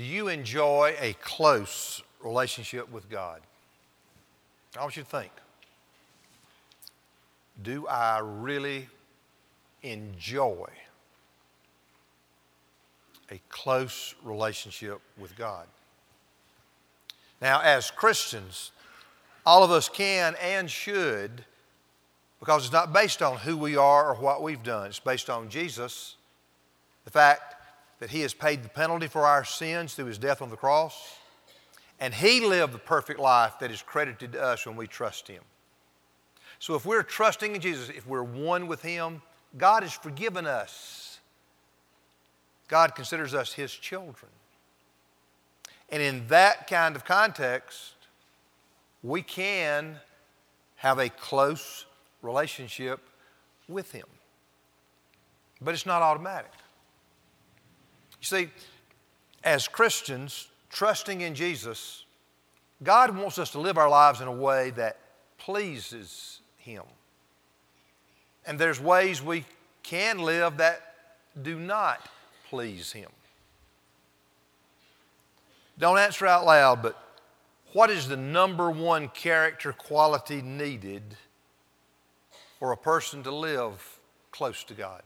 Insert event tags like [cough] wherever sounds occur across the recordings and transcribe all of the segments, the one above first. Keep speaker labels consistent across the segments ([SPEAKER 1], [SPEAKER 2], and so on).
[SPEAKER 1] Do you enjoy a close relationship with God? I want you to think. Do I really enjoy a close relationship with God? Now, as Christians, all of us can and should, because it's not based on who we are or what we've done. It's based on Jesus, the fact that He has paid the penalty for our sins through His death on the cross, and He lived the perfect life that is credited to us when we trust Him. So if we're trusting in Jesus, if we're one with Him, God has forgiven us. God considers us His children. And in that kind of context, we can have a close relationship with Him. But it's not automatic. You see, as Christians, trusting in Jesus, God wants us to live our lives in a way that pleases Him. And there's ways we can live that do not please Him. Don't answer out loud, but what is the number one character quality needed for a person to live close to God?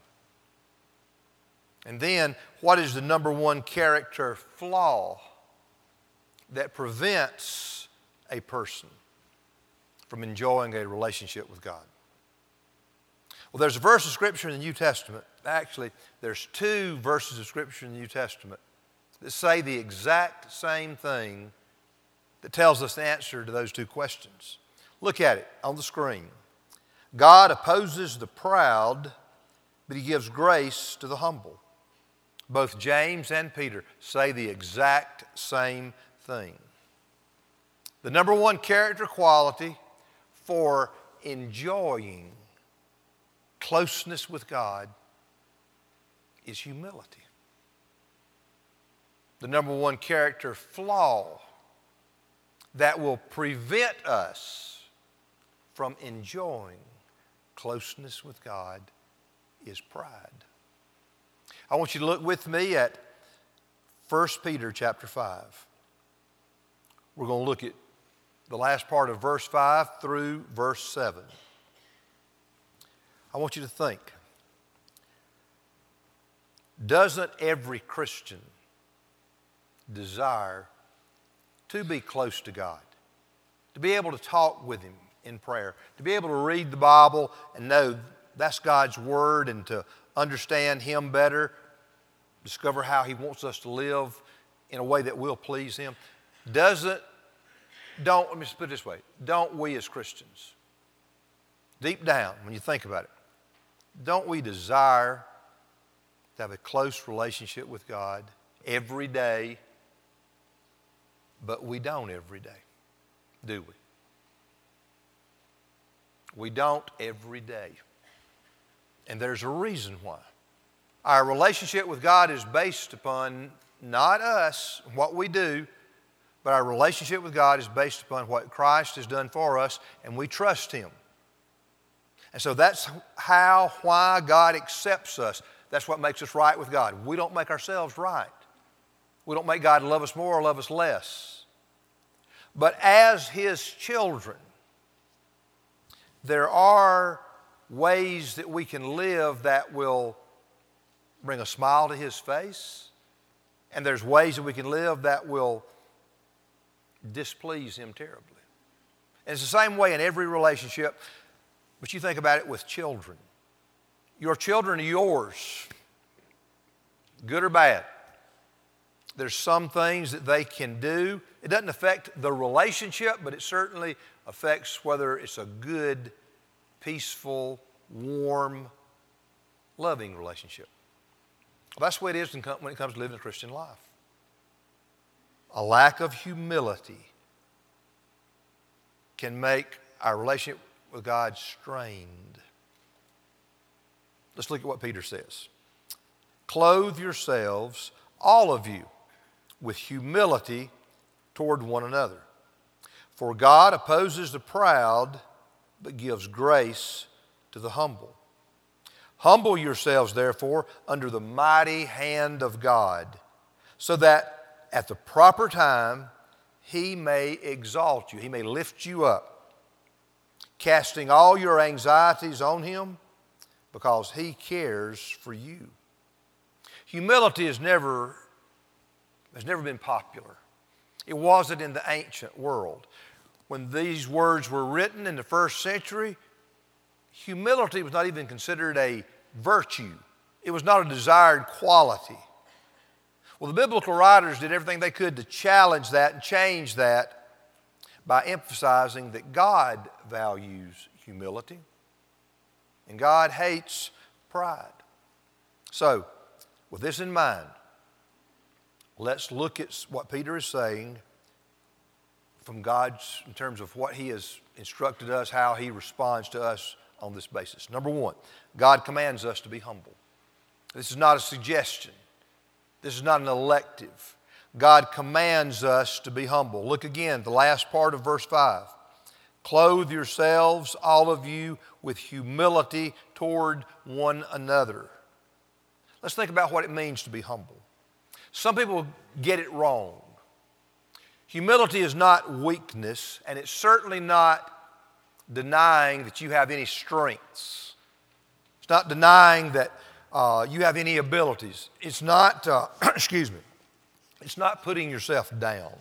[SPEAKER 1] And then, what is the number one character flaw that prevents a person from enjoying a relationship with God? Well, there's a verse of Scripture in the New Testament. Actually, there's two verses of Scripture in the New Testament that say the exact same thing that tells us the answer to those two questions. Look at it on the screen. God opposes the proud, but He gives grace to the humble. Both James and Peter say the exact same thing. The number one character quality for enjoying closeness with God is humility. The number one character flaw that will prevent us from enjoying closeness with God is pride. I want you to look with me at 1 Peter chapter 5. We're going to look at the last part of verse 5 through verse 7. I want you to think doesn't every Christian desire to be close to God, to be able to talk with Him in prayer, to be able to read the Bible and know that's God's Word and to understand Him better, discover how He wants us to live in a way that will please Him. Doesn't, don't, let me put it this way, don't we as Christians, deep down, when you think about it, don't we desire to have a close relationship with God every day? But we don't every day, do we? We don't every day. And there's a reason why. Our relationship with God is based upon not us, what we do, but our relationship with God is based upon what Christ has done for us, and we trust Him. And so that's how, why God accepts us. That's what makes us right with God. We don't make ourselves right. We don't make God love us more or love us less. But as His children, there are ways that we can live that will bring a smile to his face, and there's ways that we can live that will displease him terribly. And it's the same way in every relationship, but you think about it with children. Your children are yours, good or bad. There's some things that they can do. It doesn't affect the relationship, but it certainly affects whether it's a good peaceful, warm, loving relationship. That's the way it is when it comes to living a Christian life. A lack of humility can make our relationship with God strained. Let's look at what Peter says. Clothe yourselves, all of you, with humility toward one another. For God opposes the proud but gives grace to the humble. Humble yourselves, therefore, under the mighty hand of God, so that at the proper time, he may exalt you, he may lift you up, casting all your anxieties on him because he cares for you. Humility has never, has never been popular. It wasn't in the ancient world. When these words were written in the first century, humility was not even considered a virtue, it was not a desired quality. Well, the biblical writers did everything they could to challenge that and change that by emphasizing that God values humility and God hates pride. So, with this in mind, let's look at what Peter is saying from God's, in terms of what he has instructed us, how he responds to us on this basis. Number one, God commands us to be humble. This is not a suggestion, this is not an elective. God commands us to be humble. Look again, the last part of verse 5. Clothe yourselves, all of you, with humility toward one another. Let's think about what it means to be humble. Some people get it wrong. Humility is not weakness, and it's certainly not denying that you have any strengths. It's not denying that uh, you have any abilities. It's not, uh, [clears throat] excuse me, it's not putting yourself down.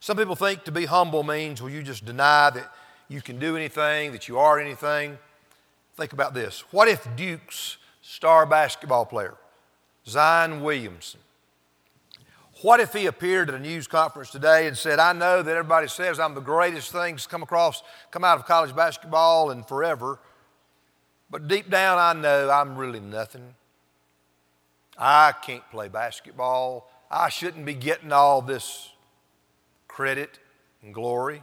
[SPEAKER 1] Some people think to be humble means, well, you just deny that you can do anything, that you are anything. Think about this. What if Duke's star basketball player, Zion Williamson, what if he appeared at a news conference today and said, I know that everybody says I'm the greatest things come across, come out of college basketball and forever, but deep down I know I'm really nothing. I can't play basketball. I shouldn't be getting all this credit and glory.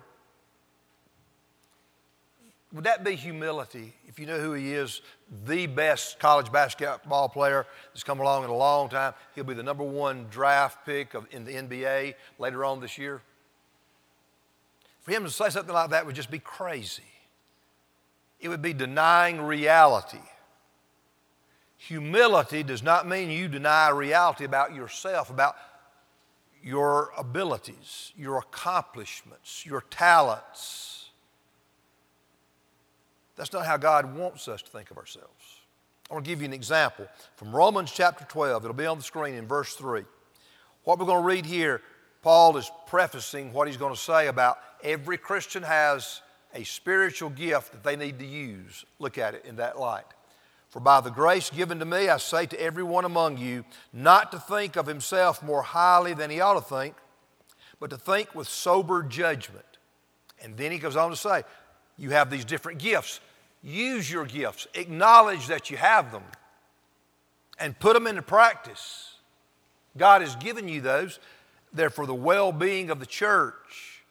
[SPEAKER 1] Would that be humility if you know who he is, the best college basketball player that's come along in a long time? He'll be the number one draft pick of, in the NBA later on this year. For him to say something like that would just be crazy. It would be denying reality. Humility does not mean you deny reality about yourself, about your abilities, your accomplishments, your talents that's not how God wants us to think of ourselves. I want to give you an example from Romans chapter 12. It'll be on the screen in verse 3. What we're going to read here, Paul is prefacing what he's going to say about every Christian has a spiritual gift that they need to use. Look at it in that light. For by the grace given to me, I say to everyone among you, not to think of himself more highly than he ought to think, but to think with sober judgment. And then he goes on to say, You have these different gifts. Use your gifts, acknowledge that you have them, and put them into practice. God has given you those. They're for the well being of the church.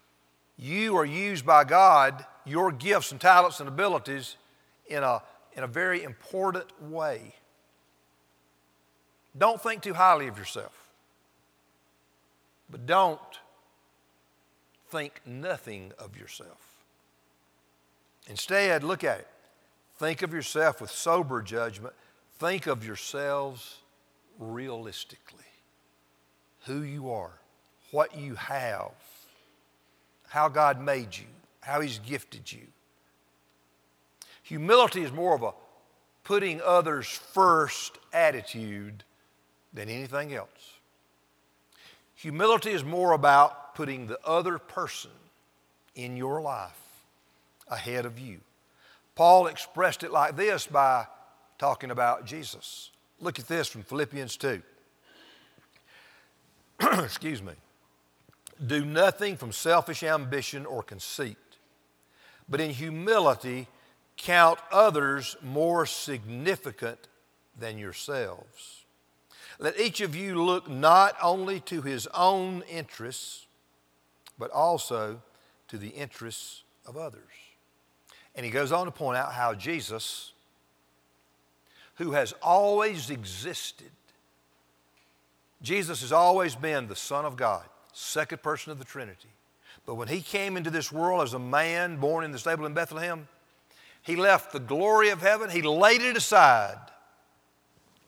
[SPEAKER 1] You are used by God, your gifts and talents and abilities, in a, in a very important way. Don't think too highly of yourself, but don't think nothing of yourself. Instead, look at it. Think of yourself with sober judgment. Think of yourselves realistically. Who you are, what you have, how God made you, how He's gifted you. Humility is more of a putting others first attitude than anything else. Humility is more about putting the other person in your life ahead of you. Paul expressed it like this by talking about Jesus. Look at this from Philippians 2. [clears throat] Excuse me. Do nothing from selfish ambition or conceit, but in humility count others more significant than yourselves. Let each of you look not only to his own interests, but also to the interests of others. And he goes on to point out how Jesus, who has always existed, Jesus has always been the Son of God, second person of the Trinity. But when he came into this world as a man born in the stable in Bethlehem, he left the glory of heaven, he laid it aside,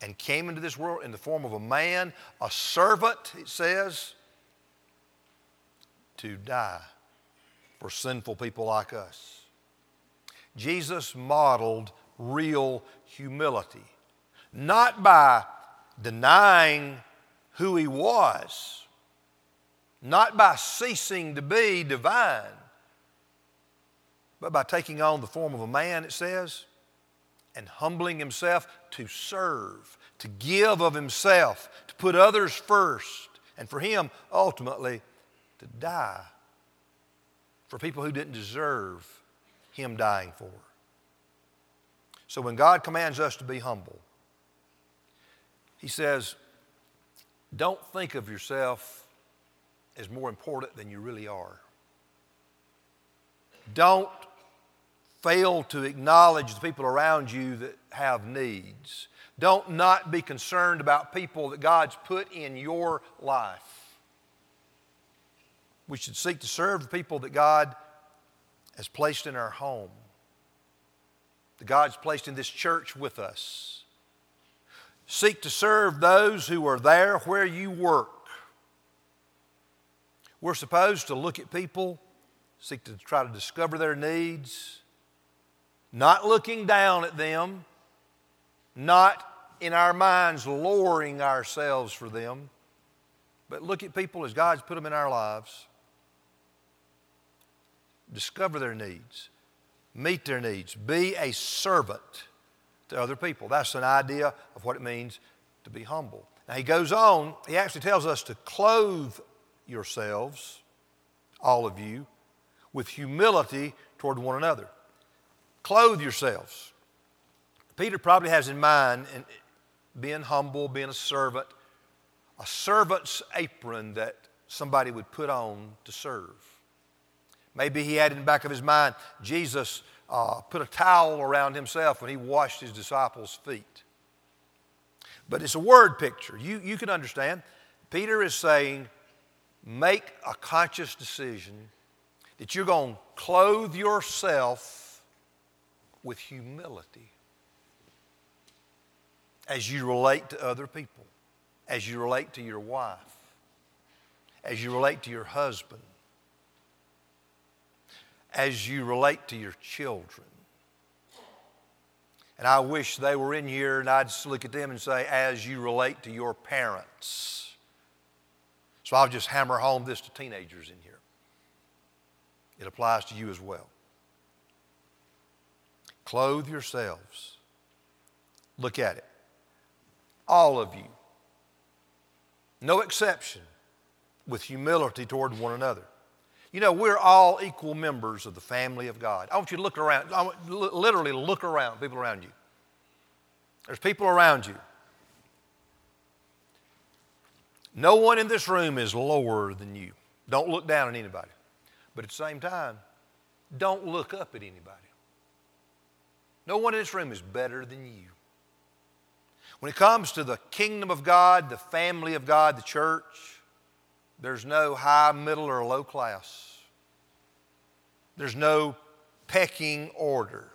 [SPEAKER 1] and came into this world in the form of a man, a servant, it says, to die for sinful people like us. Jesus modeled real humility, not by denying who he was, not by ceasing to be divine, but by taking on the form of a man, it says, and humbling himself to serve, to give of himself, to put others first, and for him, ultimately, to die for people who didn't deserve him dying for. So when God commands us to be humble, he says, don't think of yourself as more important than you really are. Don't fail to acknowledge the people around you that have needs. Don't not be concerned about people that God's put in your life. We should seek to serve the people that God has placed in our home, that God's placed in this church with us. Seek to serve those who are there where you work. We're supposed to look at people, seek to try to discover their needs, not looking down at them, not in our minds lowering ourselves for them, but look at people as God's put them in our lives. Discover their needs, meet their needs, be a servant to other people. That's an idea of what it means to be humble. Now, he goes on, he actually tells us to clothe yourselves, all of you, with humility toward one another. Clothe yourselves. Peter probably has in mind being humble, being a servant, a servant's apron that somebody would put on to serve. Maybe he had in the back of his mind, Jesus uh, put a towel around himself when he washed his disciples' feet. But it's a word picture. You, you can understand. Peter is saying, make a conscious decision that you're going to clothe yourself with humility as you relate to other people, as you relate to your wife, as you relate to your husband, as you relate to your children. And I wish they were in here and I'd just look at them and say, as you relate to your parents. So I'll just hammer home this to teenagers in here. It applies to you as well. Clothe yourselves. Look at it. All of you, no exception, with humility toward one another. You know, we're all equal members of the family of God. I want you to look around. I want literally look around, people around you. There's people around you. No one in this room is lower than you. Don't look down on anybody. But at the same time, don't look up at anybody. No one in this room is better than you. When it comes to the kingdom of God, the family of God, the church, there's no high, middle, or low class. There's no pecking order.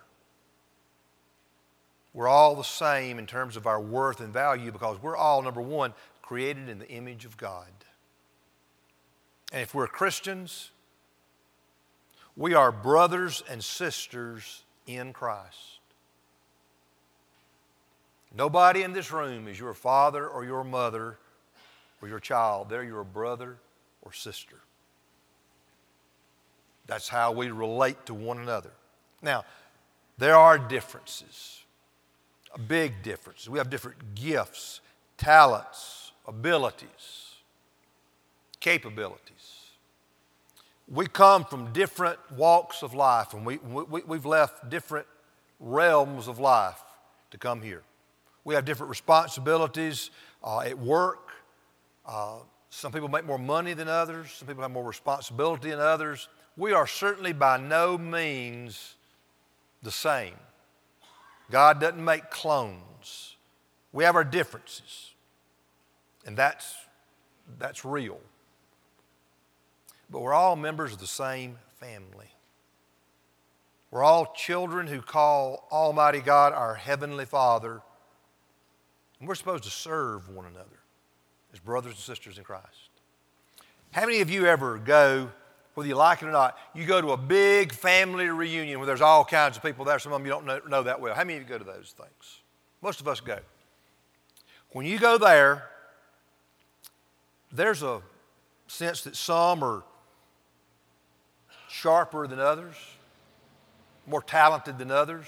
[SPEAKER 1] We're all the same in terms of our worth and value because we're all, number one, created in the image of God. And if we're Christians, we are brothers and sisters in Christ. Nobody in this room is your father or your mother or your child, they're your brother or sister. That's how we relate to one another. Now, there are differences, big differences. We have different gifts, talents, abilities, capabilities. We come from different walks of life, and we, we, we've left different realms of life to come here. We have different responsibilities uh, at work, uh, some people make more money than others, some people have more responsibility than others. We are certainly by no means the same. God doesn't make clones. We have our differences, and that's, that's real. But we're all members of the same family. We're all children who call Almighty God our Heavenly Father, and we're supposed to serve one another as brothers and sisters in Christ. How many of you ever go whether you like it or not, you go to a big family reunion where there's all kinds of people there. Some of them you don't know, know that well. How many of you go to those things? Most of us go. When you go there, there's a sense that some are sharper than others, more talented than others,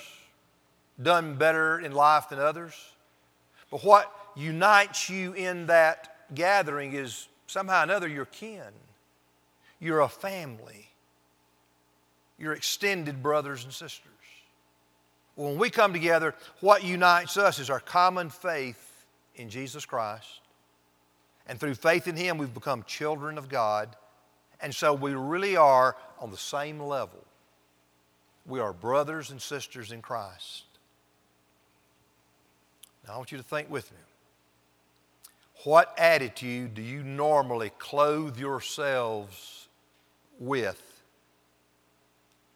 [SPEAKER 1] done better in life than others. But what unites you in that gathering is somehow or another your kin. You're a family. You're extended brothers and sisters. When we come together, what unites us is our common faith in Jesus Christ. And through faith in Him, we've become children of God. And so we really are on the same level. We are brothers and sisters in Christ. Now, I want you to think with me. What attitude do you normally clothe yourselves with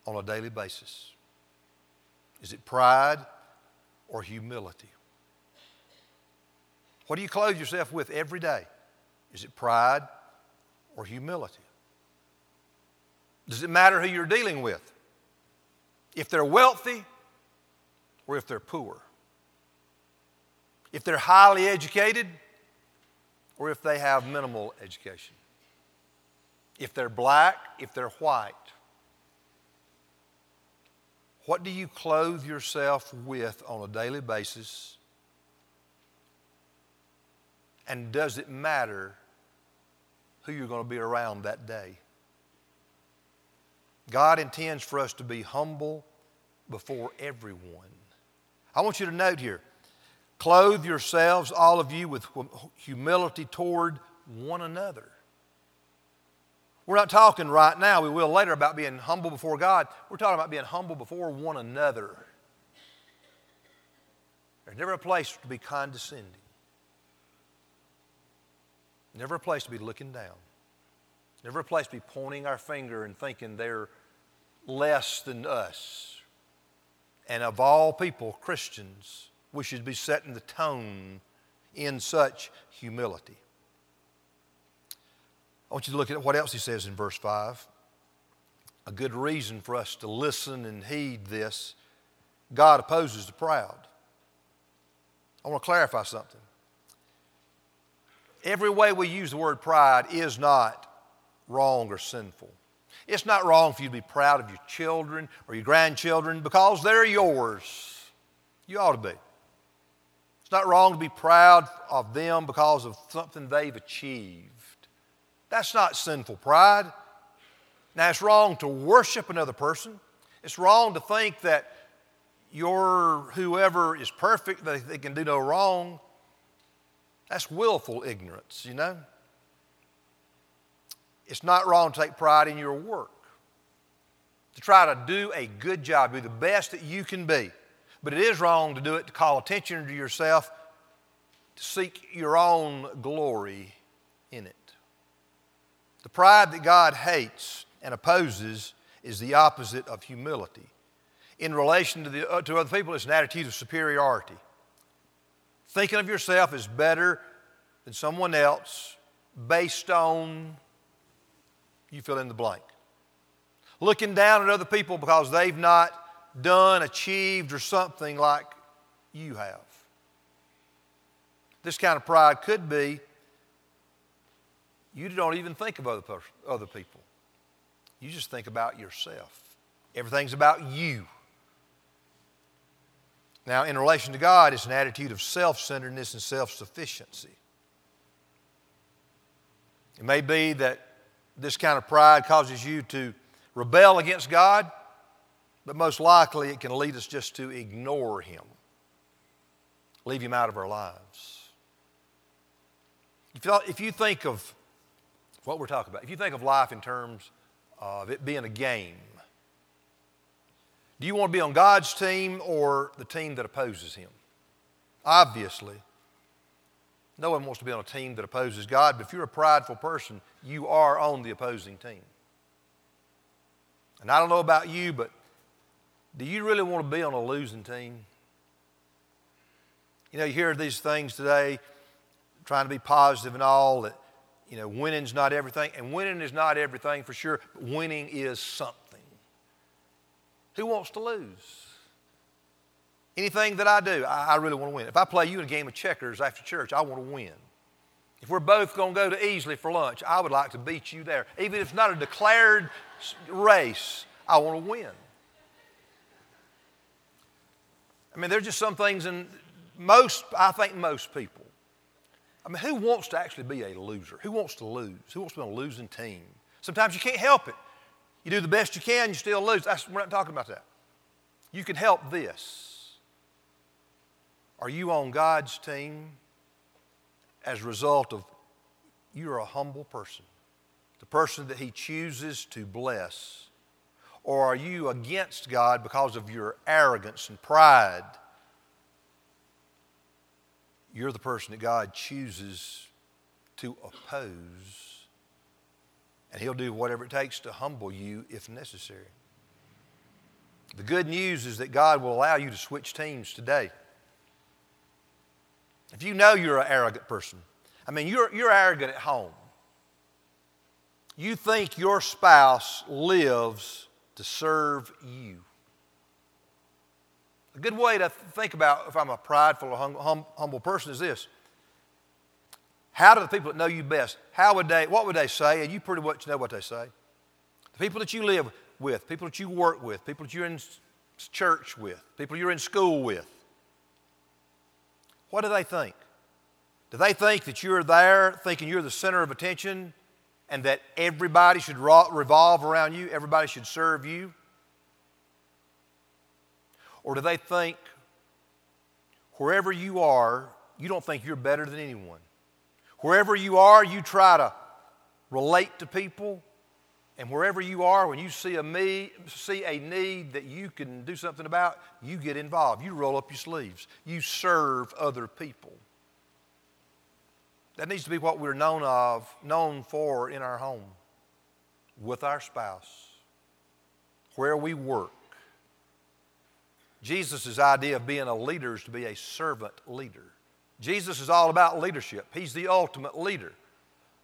[SPEAKER 1] on a daily basis? Is it pride or humility? What do you clothe yourself with every day? Is it pride or humility? Does it matter who you're dealing with? If they're wealthy or if they're poor? If they're highly educated or if they have minimal education? If they're black, if they're white? What do you clothe yourself with on a daily basis? And does it matter who you're going to be around that day? God intends for us to be humble before everyone. I want you to note here clothe yourselves, all of you, with humility toward one another. We're not talking right now, we will later, about being humble before God. We're talking about being humble before one another. There's never a place to be condescending, never a place to be looking down, never a place to be pointing our finger and thinking they're less than us. And of all people, Christians, we should be setting the tone in such humility. I want you to look at what else he says in verse 5. A good reason for us to listen and heed this God opposes the proud. I want to clarify something. Every way we use the word pride is not wrong or sinful. It's not wrong for you to be proud of your children or your grandchildren because they're yours. You ought to be. It's not wrong to be proud of them because of something they've achieved. That's not sinful pride. Now, it's wrong to worship another person. It's wrong to think that your whoever is perfect, that they can do no wrong. That's willful ignorance, you know? It's not wrong to take pride in your work, to try to do a good job, be the best that you can be. But it is wrong to do it to call attention to yourself, to seek your own glory in it. The pride that God hates and opposes is the opposite of humility. In relation to, the, uh, to other people, it's an attitude of superiority. Thinking of yourself as better than someone else based on, you fill in the blank. Looking down at other people because they've not done, achieved, or something like you have. This kind of pride could be you don't even think of other, other people. You just think about yourself. Everything's about you. Now, in relation to God, it's an attitude of self centeredness and self sufficiency. It may be that this kind of pride causes you to rebel against God, but most likely it can lead us just to ignore Him, leave Him out of our lives. If you think of what we're talking about. If you think of life in terms of it being a game, do you want to be on God's team or the team that opposes Him? Obviously, no one wants to be on a team that opposes God, but if you're a prideful person, you are on the opposing team. And I don't know about you, but do you really want to be on a losing team? You know, you hear these things today, trying to be positive and all, that you know, winning's not everything, and winning is not everything for sure, but winning is something. Who wants to lose? Anything that I do, I, I really want to win. If I play you in a game of checkers after church, I want to win. If we're both going to go to Easley for lunch, I would like to beat you there. Even if it's not a declared race, I want to win. I mean, there's just some things in most, I think most people. I mean, who wants to actually be a loser? Who wants to lose? Who wants to be on a losing team? Sometimes you can't help it. You do the best you can, you still lose. That's, we're not talking about that. You can help this. Are you on God's team as a result of you're a humble person, the person that He chooses to bless? Or are you against God because of your arrogance and pride? You're the person that God chooses to oppose, and He'll do whatever it takes to humble you if necessary. The good news is that God will allow you to switch teams today. If you know you're an arrogant person, I mean, you're, you're arrogant at home. You think your spouse lives to serve you. A good way to think about if I'm a prideful or hum, hum, humble person is this. How do the people that know you best, how would they, what would they say? And you pretty much know what they say. The people that you live with, people that you work with, people that you're in church with, people you're in school with. What do they think? Do they think that you're there thinking you're the center of attention and that everybody should revolve around you, everybody should serve you? Or do they think wherever you are, you don't think you're better than anyone? Wherever you are, you try to relate to people. And wherever you are, when you see a, me, see a need that you can do something about, you get involved. You roll up your sleeves. You serve other people. That needs to be what we're known of, known for in our home, with our spouse, where we work. Jesus' idea of being a leader is to be a servant leader. Jesus is all about leadership. He's the ultimate leader.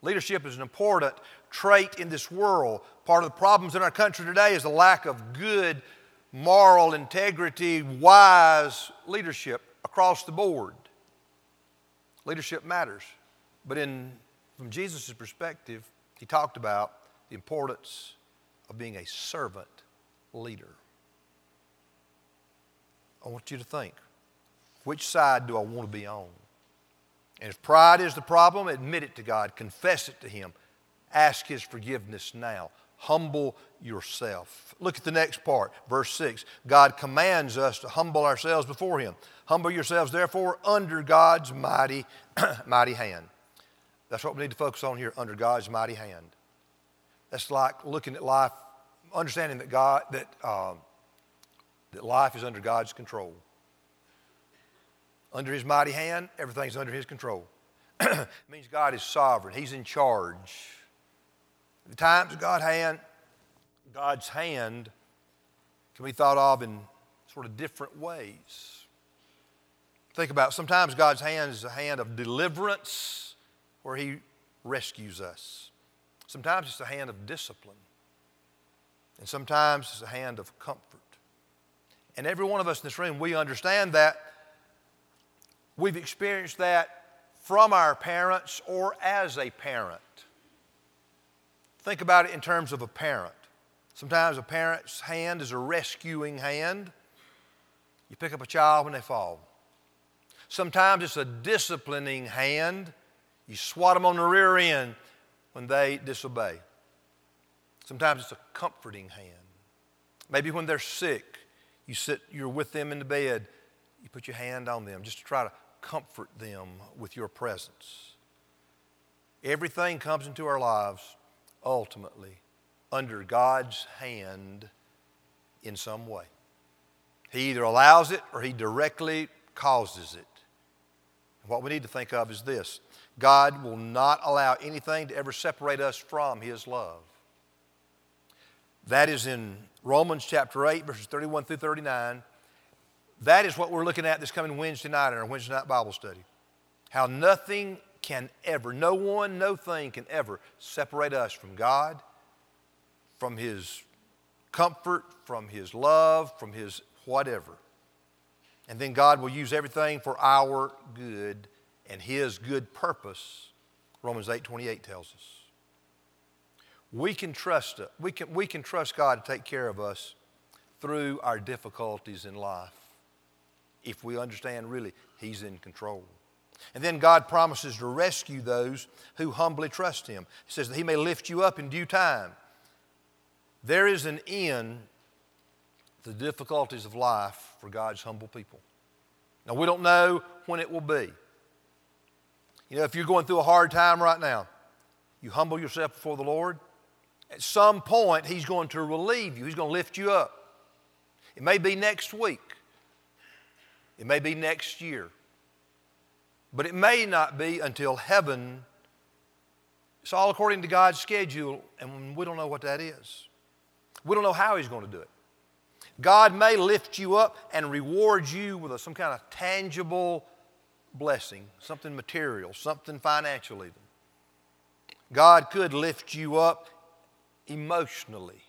[SPEAKER 1] Leadership is an important trait in this world. Part of the problems in our country today is the lack of good, moral integrity, wise leadership across the board. Leadership matters. But in, from Jesus' perspective, he talked about the importance of being a servant leader. I want you to think which side do I want to be on? And if pride is the problem, admit it to God, confess it to Him, ask His forgiveness now. Humble yourself. Look at the next part, verse 6. God commands us to humble ourselves before Him. Humble yourselves, therefore, under God's mighty, [clears throat] mighty hand. That's what we need to focus on here under God's mighty hand. That's like looking at life, understanding that God that um, that life is under God's control. Under His mighty hand, everything's under His control. [clears throat] it means God is sovereign. He's in charge. The times of God's hand, God's hand can be thought of in sort of different ways. Think about sometimes God's hand is a hand of deliverance where He rescues us. Sometimes it's a hand of discipline, and sometimes it's a hand of comfort. And every one of us in this room, we understand that. We've experienced that from our parents or as a parent. Think about it in terms of a parent. Sometimes a parent's hand is a rescuing hand. You pick up a child when they fall. Sometimes it's a disciplining hand. You swat them on the rear end when they disobey. Sometimes it's a comforting hand. Maybe when they're sick, you sit, you're with them in the bed, you put your hand on them just to try to comfort them with your presence. Everything comes into our lives ultimately under God's hand in some way. He either allows it or He directly causes it. What we need to think of is this God will not allow anything to ever separate us from His love. That is in Romans chapter 8, verses 31 through 39. That is what we're looking at this coming Wednesday night in our Wednesday night Bible study. How nothing can ever, no one, no thing can ever separate us from God, from His comfort, from His love, from His whatever. And then God will use everything for our good and His good purpose, Romans 8 28 tells us. We can trust, we can, we can trust God to take care of us through our difficulties in life if we understand really He's in control. And then God promises to rescue those who humbly trust Him. He says that He may lift you up in due time. There is an end to the difficulties of life for God's humble people. Now, we don't know when it will be. You know, if you're going through a hard time right now, you humble yourself before the Lord. At some point, He's going to relieve you, He's going to lift you up. It may be next week, it may be next year, but it may not be until heaven. It's all according to God's schedule, and we don't know what that is. We don't know how He's going to do it. God may lift you up and reward you with a, some kind of tangible blessing, something material, something financial, even. God could lift you up emotionally.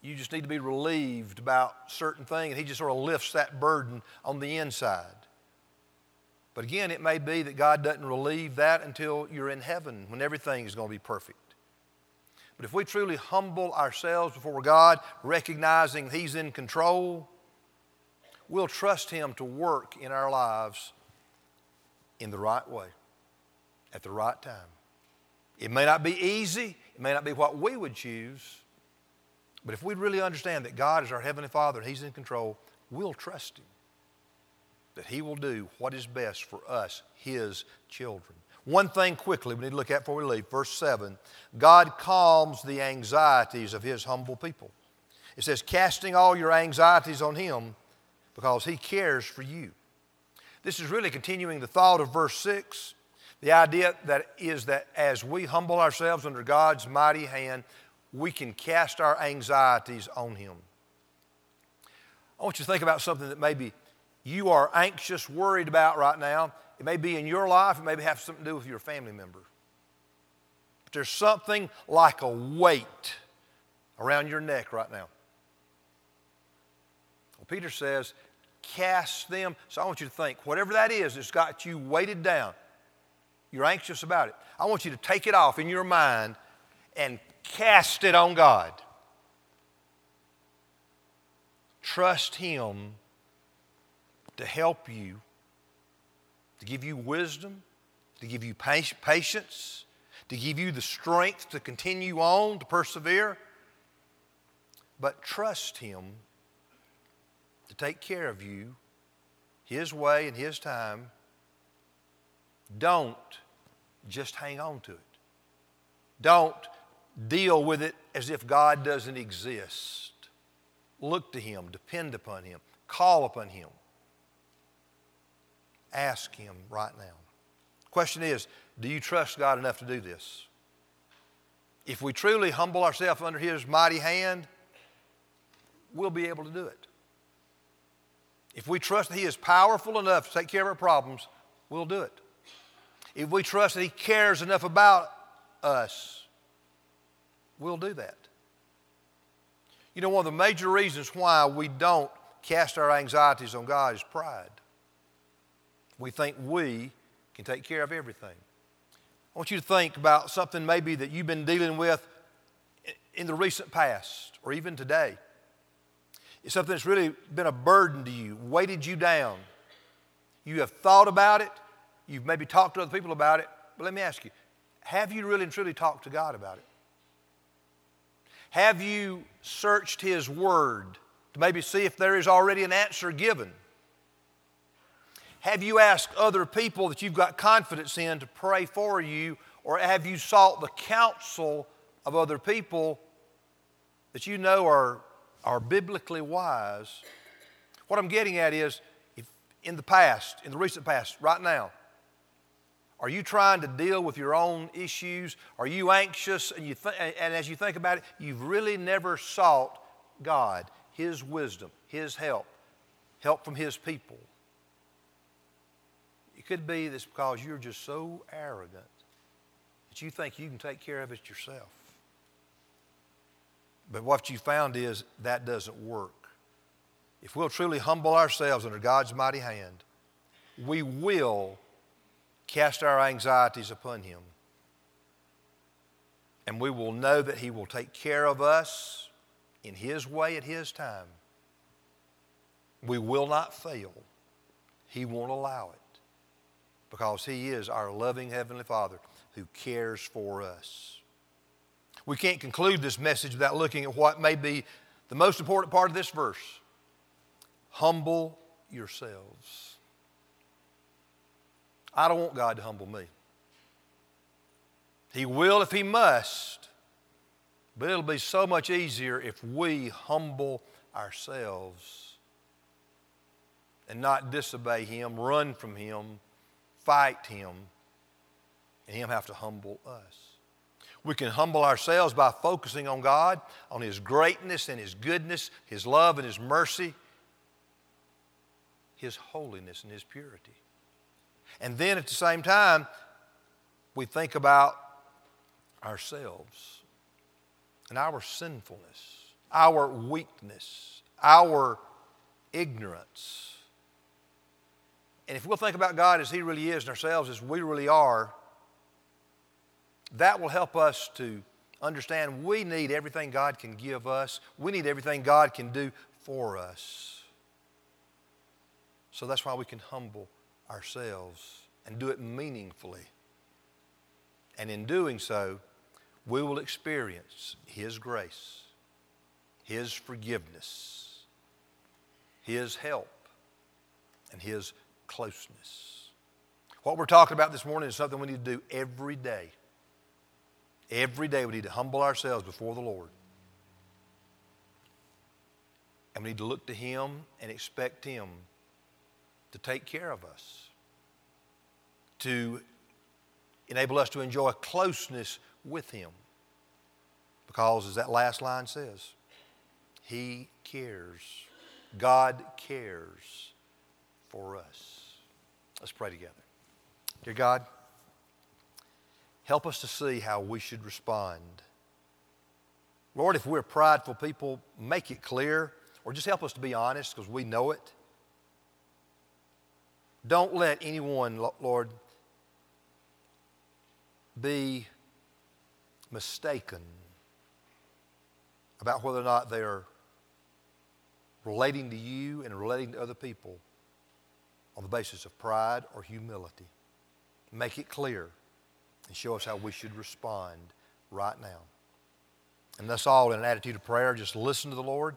[SPEAKER 1] You just need to be relieved about certain things, and He just sort of lifts that burden on the inside. But again, it may be that God doesn't relieve that until you're in heaven when everything is going to be perfect. But if we truly humble ourselves before God, recognizing He's in control, we'll trust Him to work in our lives in the right way, at the right time. It may not be easy, it may not be what we would choose, but if we really understand that God is our Heavenly Father and He's in control, we'll trust Him that He will do what is best for us, His children. One thing quickly we need to look at before we leave. Verse 7 God calms the anxieties of His humble people. It says, casting all your anxieties on Him because He cares for you. This is really continuing the thought of verse 6. The idea that is that as we humble ourselves under God's mighty hand, we can cast our anxieties on Him. I want you to think about something that maybe you are anxious, worried about right now. It may be in your life, it may have something to do with your family member. But there's something like a weight around your neck right now. Well, Peter says, cast them. So I want you to think, whatever that is that's got you weighted down, you're anxious about it. I want you to take it off in your mind and cast it on God. Trust Him to help you, to give you wisdom, to give you patience, to give you the strength to continue on, to persevere. But trust Him to take care of you His way and His time. Don't just hang on to it. Don't deal with it as if God doesn't exist. Look to Him, depend upon Him, call upon Him. Ask Him right now. Question is do you trust God enough to do this? If we truly humble ourselves under His mighty hand, we'll be able to do it. If we trust that He is powerful enough to take care of our problems, we'll do it. If we trust that He cares enough about us, we'll do that. You know, one of the major reasons why we don't cast our anxieties on God is pride. We think we can take care of everything. I want you to think about something maybe that you've been dealing with in the recent past or even today. It's something that's really been a burden to you, weighted you down. You have thought about it, you've maybe talked to other people about it, but let me ask you have you really and truly talked to God about it? Have you searched His Word to maybe see if there is already an answer given? Have you asked other people that you've got confidence in to pray for you, or have you sought the counsel of other people that you know are, are biblically wise? What I'm getting at is, if in the past, in the recent past, right now, are you trying to deal with your own issues? Are you anxious? And, you th- and as you think about it, you've really never sought God, His wisdom, His help, help from His people. It could be this because you're just so arrogant that you think you can take care of it yourself. But what you found is that doesn't work. If we'll truly humble ourselves under God's mighty hand, we will cast our anxieties upon Him. And we will know that He will take care of us in His way at His time. We will not fail. He won't allow it because He is our loving Heavenly Father who cares for us. We can't conclude this message without looking at what may be the most important part of this verse humble yourselves. I don't want God to humble me. He will if He must, but it'll be so much easier if we humble ourselves and not disobey Him, run from Him, fight Him, and Him have to humble us. We can humble ourselves by focusing on God, on His greatness and His goodness, His love and His mercy, His holiness and His purity. And then at the same time, we think about ourselves and our sinfulness, our weakness, our ignorance. And if we'll think about God as He really is and ourselves as we really are, that will help us to understand we need everything God can give us, we need everything God can do for us. So that's why we can humble ourselves and do it meaningfully. And in doing so, we will experience His grace, His forgiveness, His help, and His closeness. What we're talking about this morning is something we need to do every day. Every day we need to humble ourselves before the Lord. And we need to look to Him and expect Him to take care of us, to enable us to enjoy closeness with Him. Because, as that last line says, He cares. God cares for us. Let's pray together. Dear God, help us to see how we should respond. Lord, if we're prideful people, make it clear, or just help us to be honest because we know it. Don't let anyone, Lord, be mistaken about whether or not they're relating to you and relating to other people on the basis of pride or humility. Make it clear and show us how we should respond right now. And that's all in an attitude of prayer. Just listen to the Lord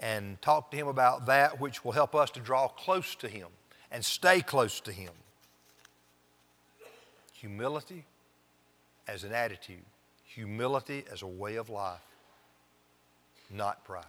[SPEAKER 1] and talk to Him about that which will help us to draw close to Him and stay close to Him. Humility as an attitude, humility as a way of life, not pride.